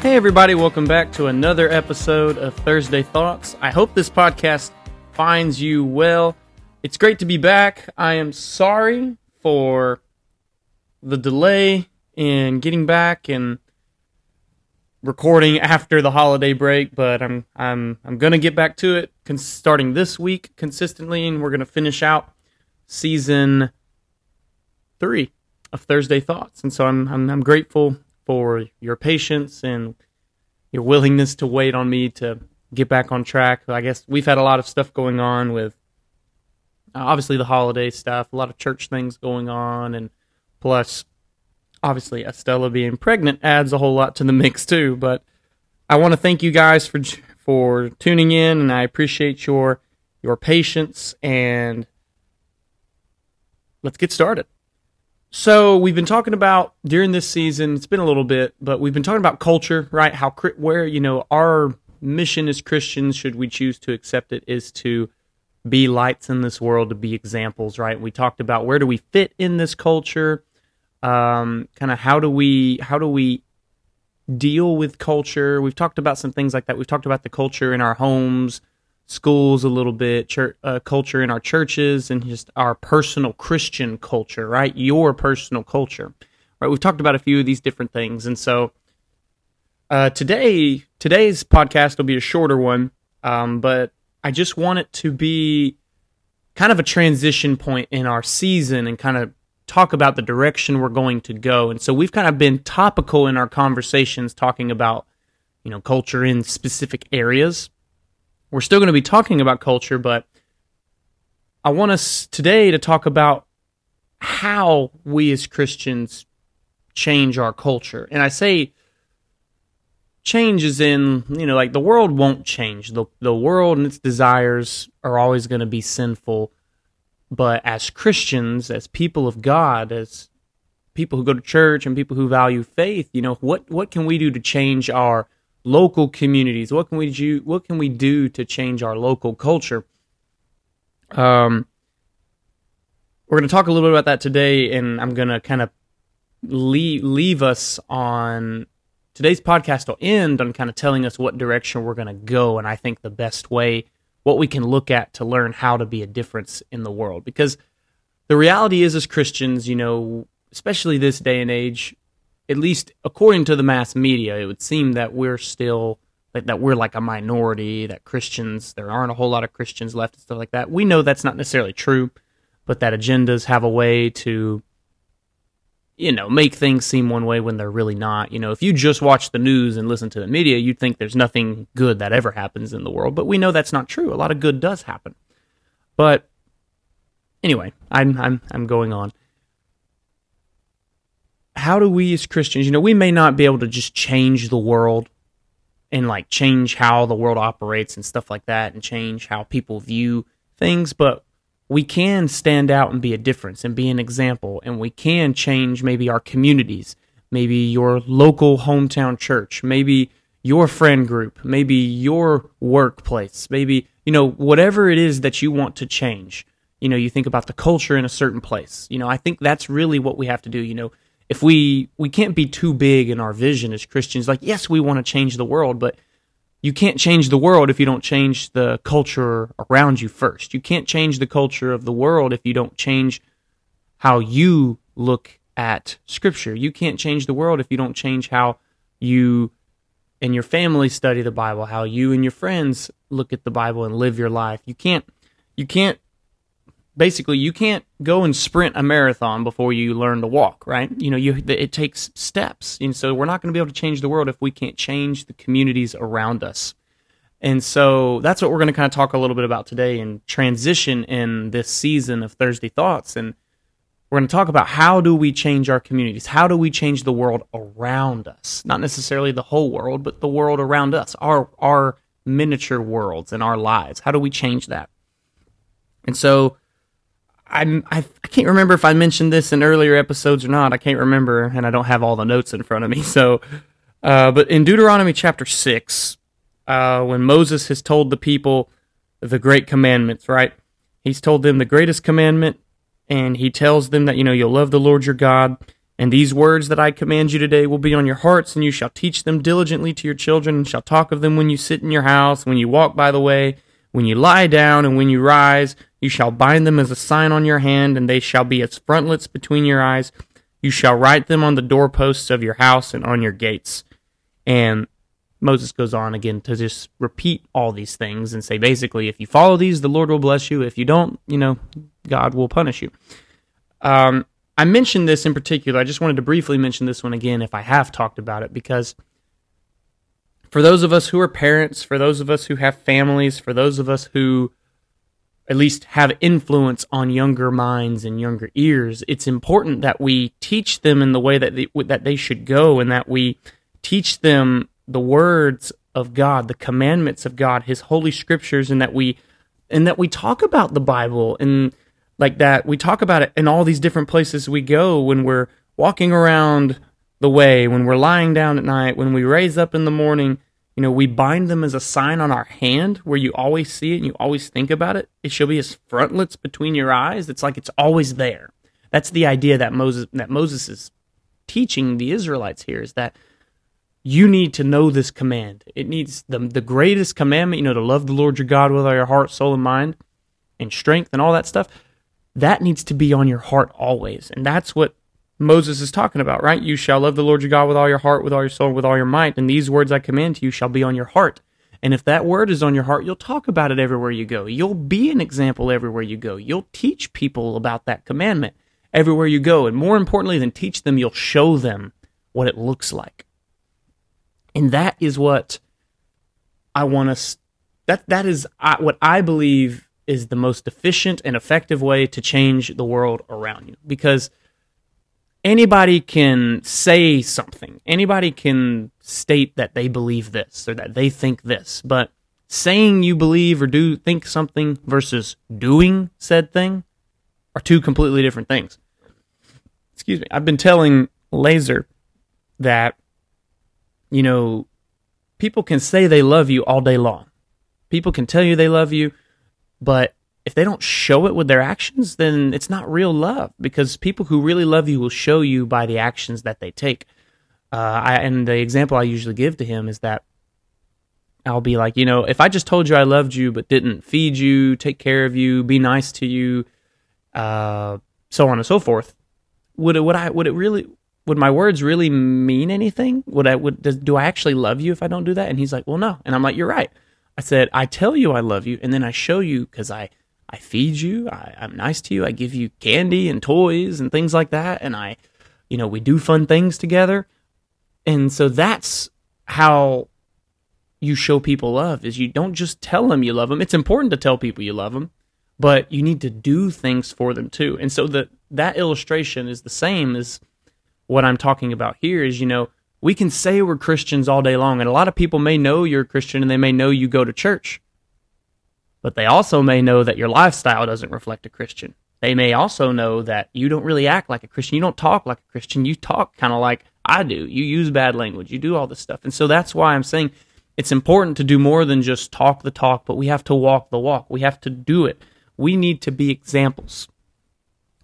Hey, everybody, welcome back to another episode of Thursday Thoughts. I hope this podcast finds you well. It's great to be back. I am sorry for the delay in getting back and recording after the holiday break, but I'm I'm I'm gonna get back to it starting this week consistently, and we're gonna finish out season three of Thursday Thoughts. And so I'm I'm, I'm grateful for your patience and your willingness to wait on me to get back on track. I guess we've had a lot of stuff going on with uh, obviously the holiday stuff, a lot of church things going on, and plus obviously Estella being pregnant adds a whole lot to the mix too. But I want to thank you guys for for tuning in, and I appreciate your your patience. And let's get started. So we've been talking about during this season. It's been a little bit, but we've been talking about culture, right? How where you know our mission as Christians, should we choose to accept it, is to be lights in this world, to be examples, right? We talked about where do we fit in this culture, um, kind of how do we how do we deal with culture. We've talked about some things like that. We've talked about the culture in our homes, schools a little bit, church, uh, culture in our churches, and just our personal Christian culture, right? Your personal culture, right? We've talked about a few of these different things, and so uh, today, today's podcast will be a shorter one, um, but I just want it to be kind of a transition point in our season and kind of talk about the direction we're going to go. And so we've kind of been topical in our conversations talking about, you know, culture in specific areas. We're still going to be talking about culture, but I want us today to talk about how we as Christians change our culture. And I say change is in, you know, like the world won't change. The the world and its desires are always going to be sinful. But as Christians, as people of God, as people who go to church and people who value faith, you know, what what can we do to change our local communities? What can we do what can we do to change our local culture? Um we're going to talk a little bit about that today and I'm going to kind of leave leave us on today's podcast will end on kind of telling us what direction we're going to go and i think the best way what we can look at to learn how to be a difference in the world because the reality is as christians you know especially this day and age at least according to the mass media it would seem that we're still that, that we're like a minority that christians there aren't a whole lot of christians left and stuff like that we know that's not necessarily true but that agendas have a way to you know, make things seem one way when they're really not. You know, if you just watch the news and listen to the media, you'd think there's nothing good that ever happens in the world. But we know that's not true. A lot of good does happen. But anyway, I'm I'm I'm going on. How do we as Christians, you know, we may not be able to just change the world and like change how the world operates and stuff like that and change how people view things, but we can stand out and be a difference and be an example and we can change maybe our communities maybe your local hometown church maybe your friend group maybe your workplace maybe you know whatever it is that you want to change. You know you think about the culture in a certain place. You know i think that's really what we have to do. You know if we we can't be too big in our vision as christians like yes we want to change the world but you can't change the world if you don't change the culture around you first. You can't change the culture of the world if you don't change how you look at scripture. You can't change the world if you don't change how you and your family study the Bible, how you and your friends look at the Bible and live your life. You can't you can't basically you can't go and sprint a marathon before you learn to walk right? You know you it takes steps. And so we're not going to be able to change the world if we can't change the communities around us. And so that's what we're going to kind of talk a little bit about today and transition in this season of thursday thoughts. And we're going to talk about how do we change our communities? How do we change the world around us? Not necessarily the whole world but the world around us our our miniature worlds and our lives. How do we change that? And so I'm, I, I can't remember if I mentioned this in earlier episodes or not. I can't remember, and I don't have all the notes in front of me. So, uh, but in Deuteronomy chapter 6, uh, when Moses has told the people the great commandments, right? He's told them the greatest commandment, and he tells them that, you know, you'll love the Lord your God, And these words that I command you today will be on your hearts, and you shall teach them diligently to your children, and shall talk of them when you sit in your house, when you walk by the way, when you lie down, and when you rise. You shall bind them as a sign on your hand, and they shall be as frontlets between your eyes. You shall write them on the doorposts of your house and on your gates. And Moses goes on again to just repeat all these things and say basically, if you follow these, the Lord will bless you. If you don't, you know, God will punish you. Um, I mentioned this in particular. I just wanted to briefly mention this one again if I have talked about it because for those of us who are parents, for those of us who have families, for those of us who at least have influence on younger minds and younger ears, it's important that we teach them in the way that they, that they should go and that we teach them the words of God, the commandments of God, his holy scriptures and that we and that we talk about the Bible and like that. We talk about it in all these different places we go when we're walking around the way, when we're lying down at night, when we raise up in the morning. You know, we bind them as a sign on our hand where you always see it and you always think about it. It shall be as frontlets between your eyes. It's like it's always there. That's the idea that Moses that Moses is teaching the Israelites here is that you need to know this command. It needs the the greatest commandment, you know, to love the Lord your God with all your heart, soul, and mind, and strength, and all that stuff that needs to be on your heart always. And that's what Moses is talking about, right? You shall love the Lord your God with all your heart, with all your soul, with all your might. And these words I command to you shall be on your heart. And if that word is on your heart, you'll talk about it everywhere you go. You'll be an example everywhere you go. You'll teach people about that commandment everywhere you go. And more importantly than teach them, you'll show them what it looks like. And that is what I want us that that is what I believe is the most efficient and effective way to change the world around you because anybody can say something. Anybody can state that they believe this or that they think this but saying you believe or do think something versus doing said thing are two completely different things. Excuse me. I've been telling laser that you know people can say they love you all day long. People can tell you they love you but if they don't show it with their actions, then it's not real love because people who really love you will show you by the actions that they take. Uh, I, and the example I usually give to him is that I'll be like, you know, if I just told you I loved you but didn't feed you, take care of you, be nice to you, uh, so on and so forth, would it would I would it really would my words really mean anything? Would I would does, do I actually love you if I don't do that? And he's like, well, no. And I'm like, you're right. I said, I tell you I love you, and then I show you because I, I feed you, I, I'm nice to you, I give you candy and toys and things like that, and I, you know, we do fun things together. And so that's how you show people love is you don't just tell them you love them. It's important to tell people you love them, but you need to do things for them too. And so that that illustration is the same as what I'm talking about here is, you know, we can say we're Christians all day long, and a lot of people may know you're a Christian and they may know you go to church, but they also may know that your lifestyle doesn't reflect a Christian. They may also know that you don't really act like a Christian. You don't talk like a Christian. You talk kind of like I do. You use bad language. You do all this stuff. And so that's why I'm saying it's important to do more than just talk the talk, but we have to walk the walk. We have to do it. We need to be examples.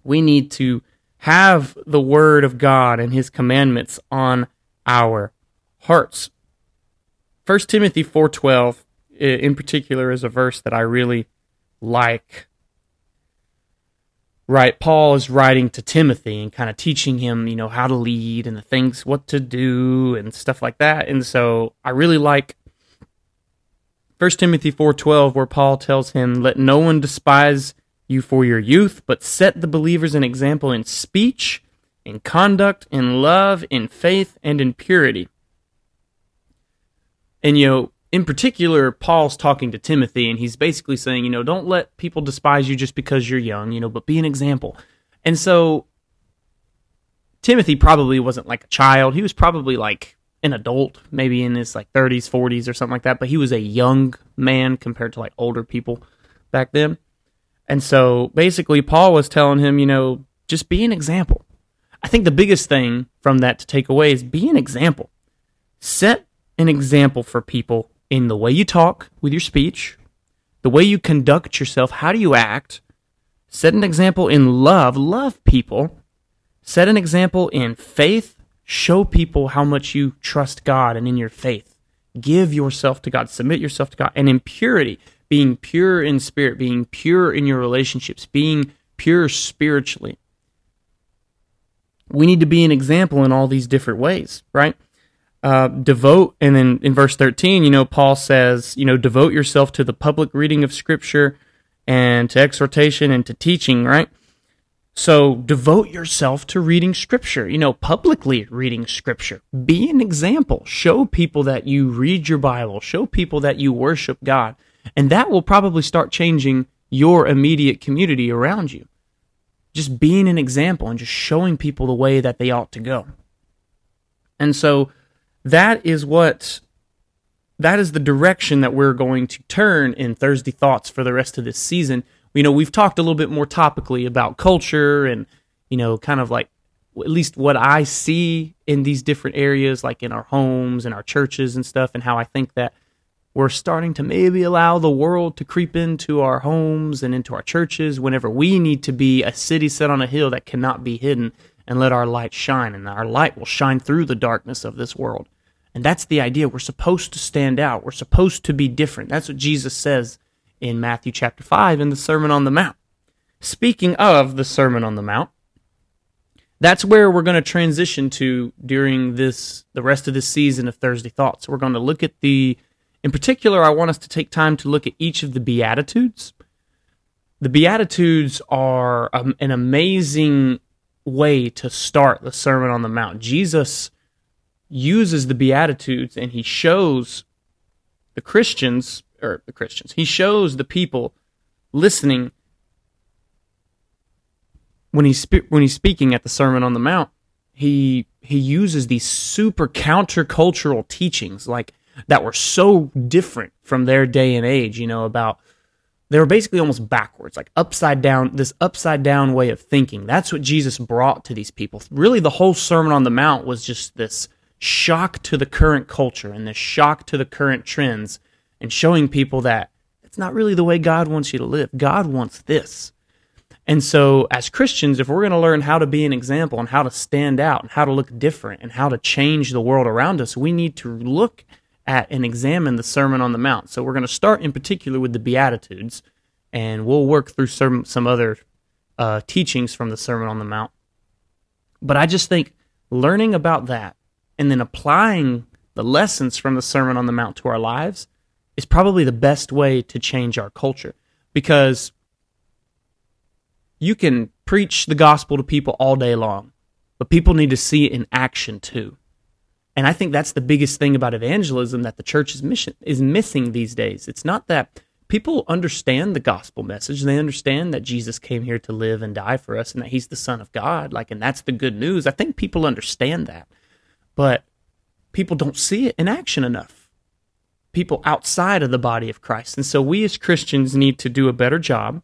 We need to have the word of God and his commandments on our hearts. 1 Timothy 4:12 in particular is a verse that I really like. Right, Paul is writing to Timothy and kind of teaching him, you know, how to lead and the things what to do and stuff like that. And so I really like 1 Timothy 4:12 where Paul tells him, "Let no one despise you for your youth, but set the believers an example in speech, in conduct, in love, in faith, and in purity. And, you know, in particular, Paul's talking to Timothy, and he's basically saying, you know, don't let people despise you just because you're young, you know, but be an example. And so, Timothy probably wasn't like a child. He was probably like an adult, maybe in his like 30s, 40s, or something like that, but he was a young man compared to like older people back then. And so, basically, Paul was telling him, you know, just be an example I think the biggest thing from that to take away is be an example. Set an example for people in the way you talk with your speech, the way you conduct yourself, how do you act? Set an example in love, love people. Set an example in faith. Show people how much you trust God and in your faith. Give yourself to God. Submit yourself to God. And in purity, being pure in spirit, being pure in your relationships, being pure spiritually. We need to be an example in all these different ways, right? Uh, devote, and then in verse 13, you know, Paul says, you know, devote yourself to the public reading of Scripture and to exhortation and to teaching, right? So devote yourself to reading Scripture, you know, publicly reading Scripture. Be an example. Show people that you read your Bible, show people that you worship God. And that will probably start changing your immediate community around you. Just being an example and just showing people the way that they ought to go. And so that is what that is the direction that we're going to turn in Thursday Thoughts for the rest of this season. You know, we've talked a little bit more topically about culture and, you know, kind of like at least what I see in these different areas, like in our homes and our churches and stuff, and how I think that we're starting to maybe allow the world to creep into our homes and into our churches whenever we need to be a city set on a hill that cannot be hidden and let our light shine. And our light will shine through the darkness of this world. And that's the idea. We're supposed to stand out. We're supposed to be different. That's what Jesus says in Matthew chapter 5 in the Sermon on the Mount. Speaking of the Sermon on the Mount, that's where we're going to transition to during this the rest of this season of Thursday Thoughts. We're going to look at the in particular, I want us to take time to look at each of the Beatitudes. The Beatitudes are um, an amazing way to start the Sermon on the Mount. Jesus uses the Beatitudes and he shows the Christians, or the Christians, he shows the people listening when he's, when he's speaking at the Sermon on the Mount. He, he uses these super countercultural teachings like that were so different from their day and age, you know, about they were basically almost backwards, like upside down, this upside down way of thinking. That's what Jesus brought to these people. Really, the whole Sermon on the Mount was just this shock to the current culture and this shock to the current trends and showing people that it's not really the way God wants you to live. God wants this. And so, as Christians, if we're going to learn how to be an example and how to stand out and how to look different and how to change the world around us, we need to look at and examine the Sermon on the Mount. So we're going to start in particular with the Beatitudes, and we'll work through some some other uh, teachings from the Sermon on the Mount. But I just think learning about that and then applying the lessons from the Sermon on the Mount to our lives is probably the best way to change our culture because you can preach the gospel to people all day long, but people need to see it in action too. And I think that's the biggest thing about evangelism that the church is mission is missing these days. It's not that people understand the gospel message. They understand that Jesus came here to live and die for us and that he's the son of God. Like and that's the good news. I think people understand that. But people don't see it in action enough. People outside of the body of Christ. And so we as Christians need to do a better job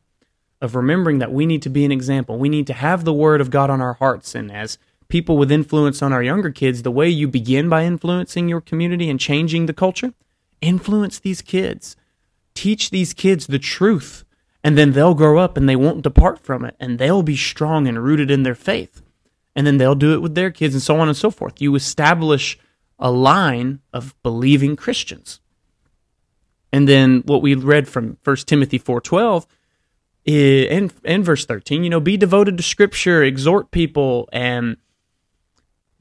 of remembering that we need to be an example. We need to have the word of God on our hearts and as people with influence on our younger kids, the way you begin by influencing your community and changing the culture, influence these kids. Teach these kids the truth, and then they'll grow up and they won't depart from it, and they'll be strong and rooted in their faith. And then they'll do it with their kids, and so on and so forth. You establish a line of believing Christians. And then what we read from 1 Timothy 4:12 in in verse 13, you know, be devoted to scripture, exhort people and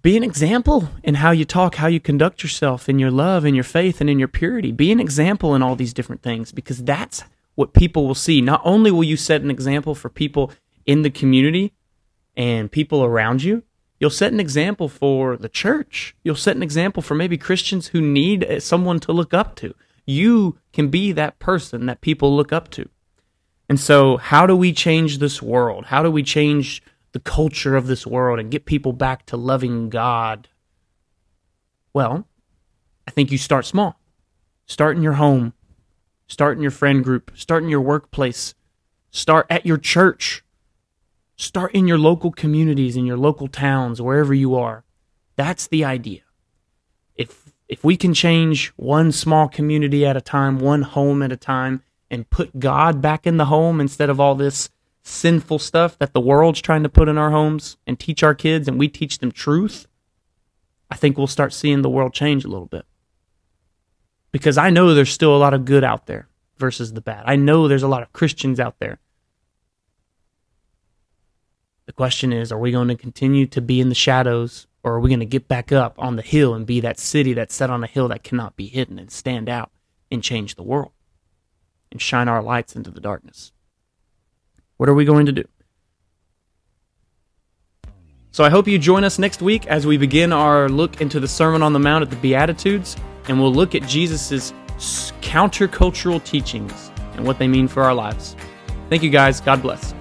be an example in how you talk, how you conduct yourself, in your love, in your faith, and in your purity. Be an example in all these different things because that's what people will see. Not only will you set an example for people in the community and people around you, you'll set an example for the church. You'll set an example for maybe Christians who need eh, someone to look up to. You can be that person that people look up to. And so, how do we change this world? How do we change the culture of this world and get people back to loving God? Well, I think you start small. Start in your home, start in your friend group, start in your workplace, start at your church, start in your local communities, in your local towns, wherever you are. That's the idea. If if we can change one small community at a time, one home at a time, and put God back in the home instead of all this sinful stuff that the world's trying to put in our homes and teach our kids and we teach them truth, I think we'll start seeing the world change a little bit. Because I know there's still a lot of good out there versus the bad. I know there's a lot of Christians out there. The question is, are we going to continue to be in the shadows or are we going to get back up on the hill and be that city that's set on a hill that cannot be hidden and stand out and change the world and shine our lights into the darkness? What are we going to do? So I hope you join us next week as we begin our look into the Sermon on the Mount at the Beatitudes, and we'll look at Jesus' countercultural teachings and what they mean for our lives. Thank you guys. God bless.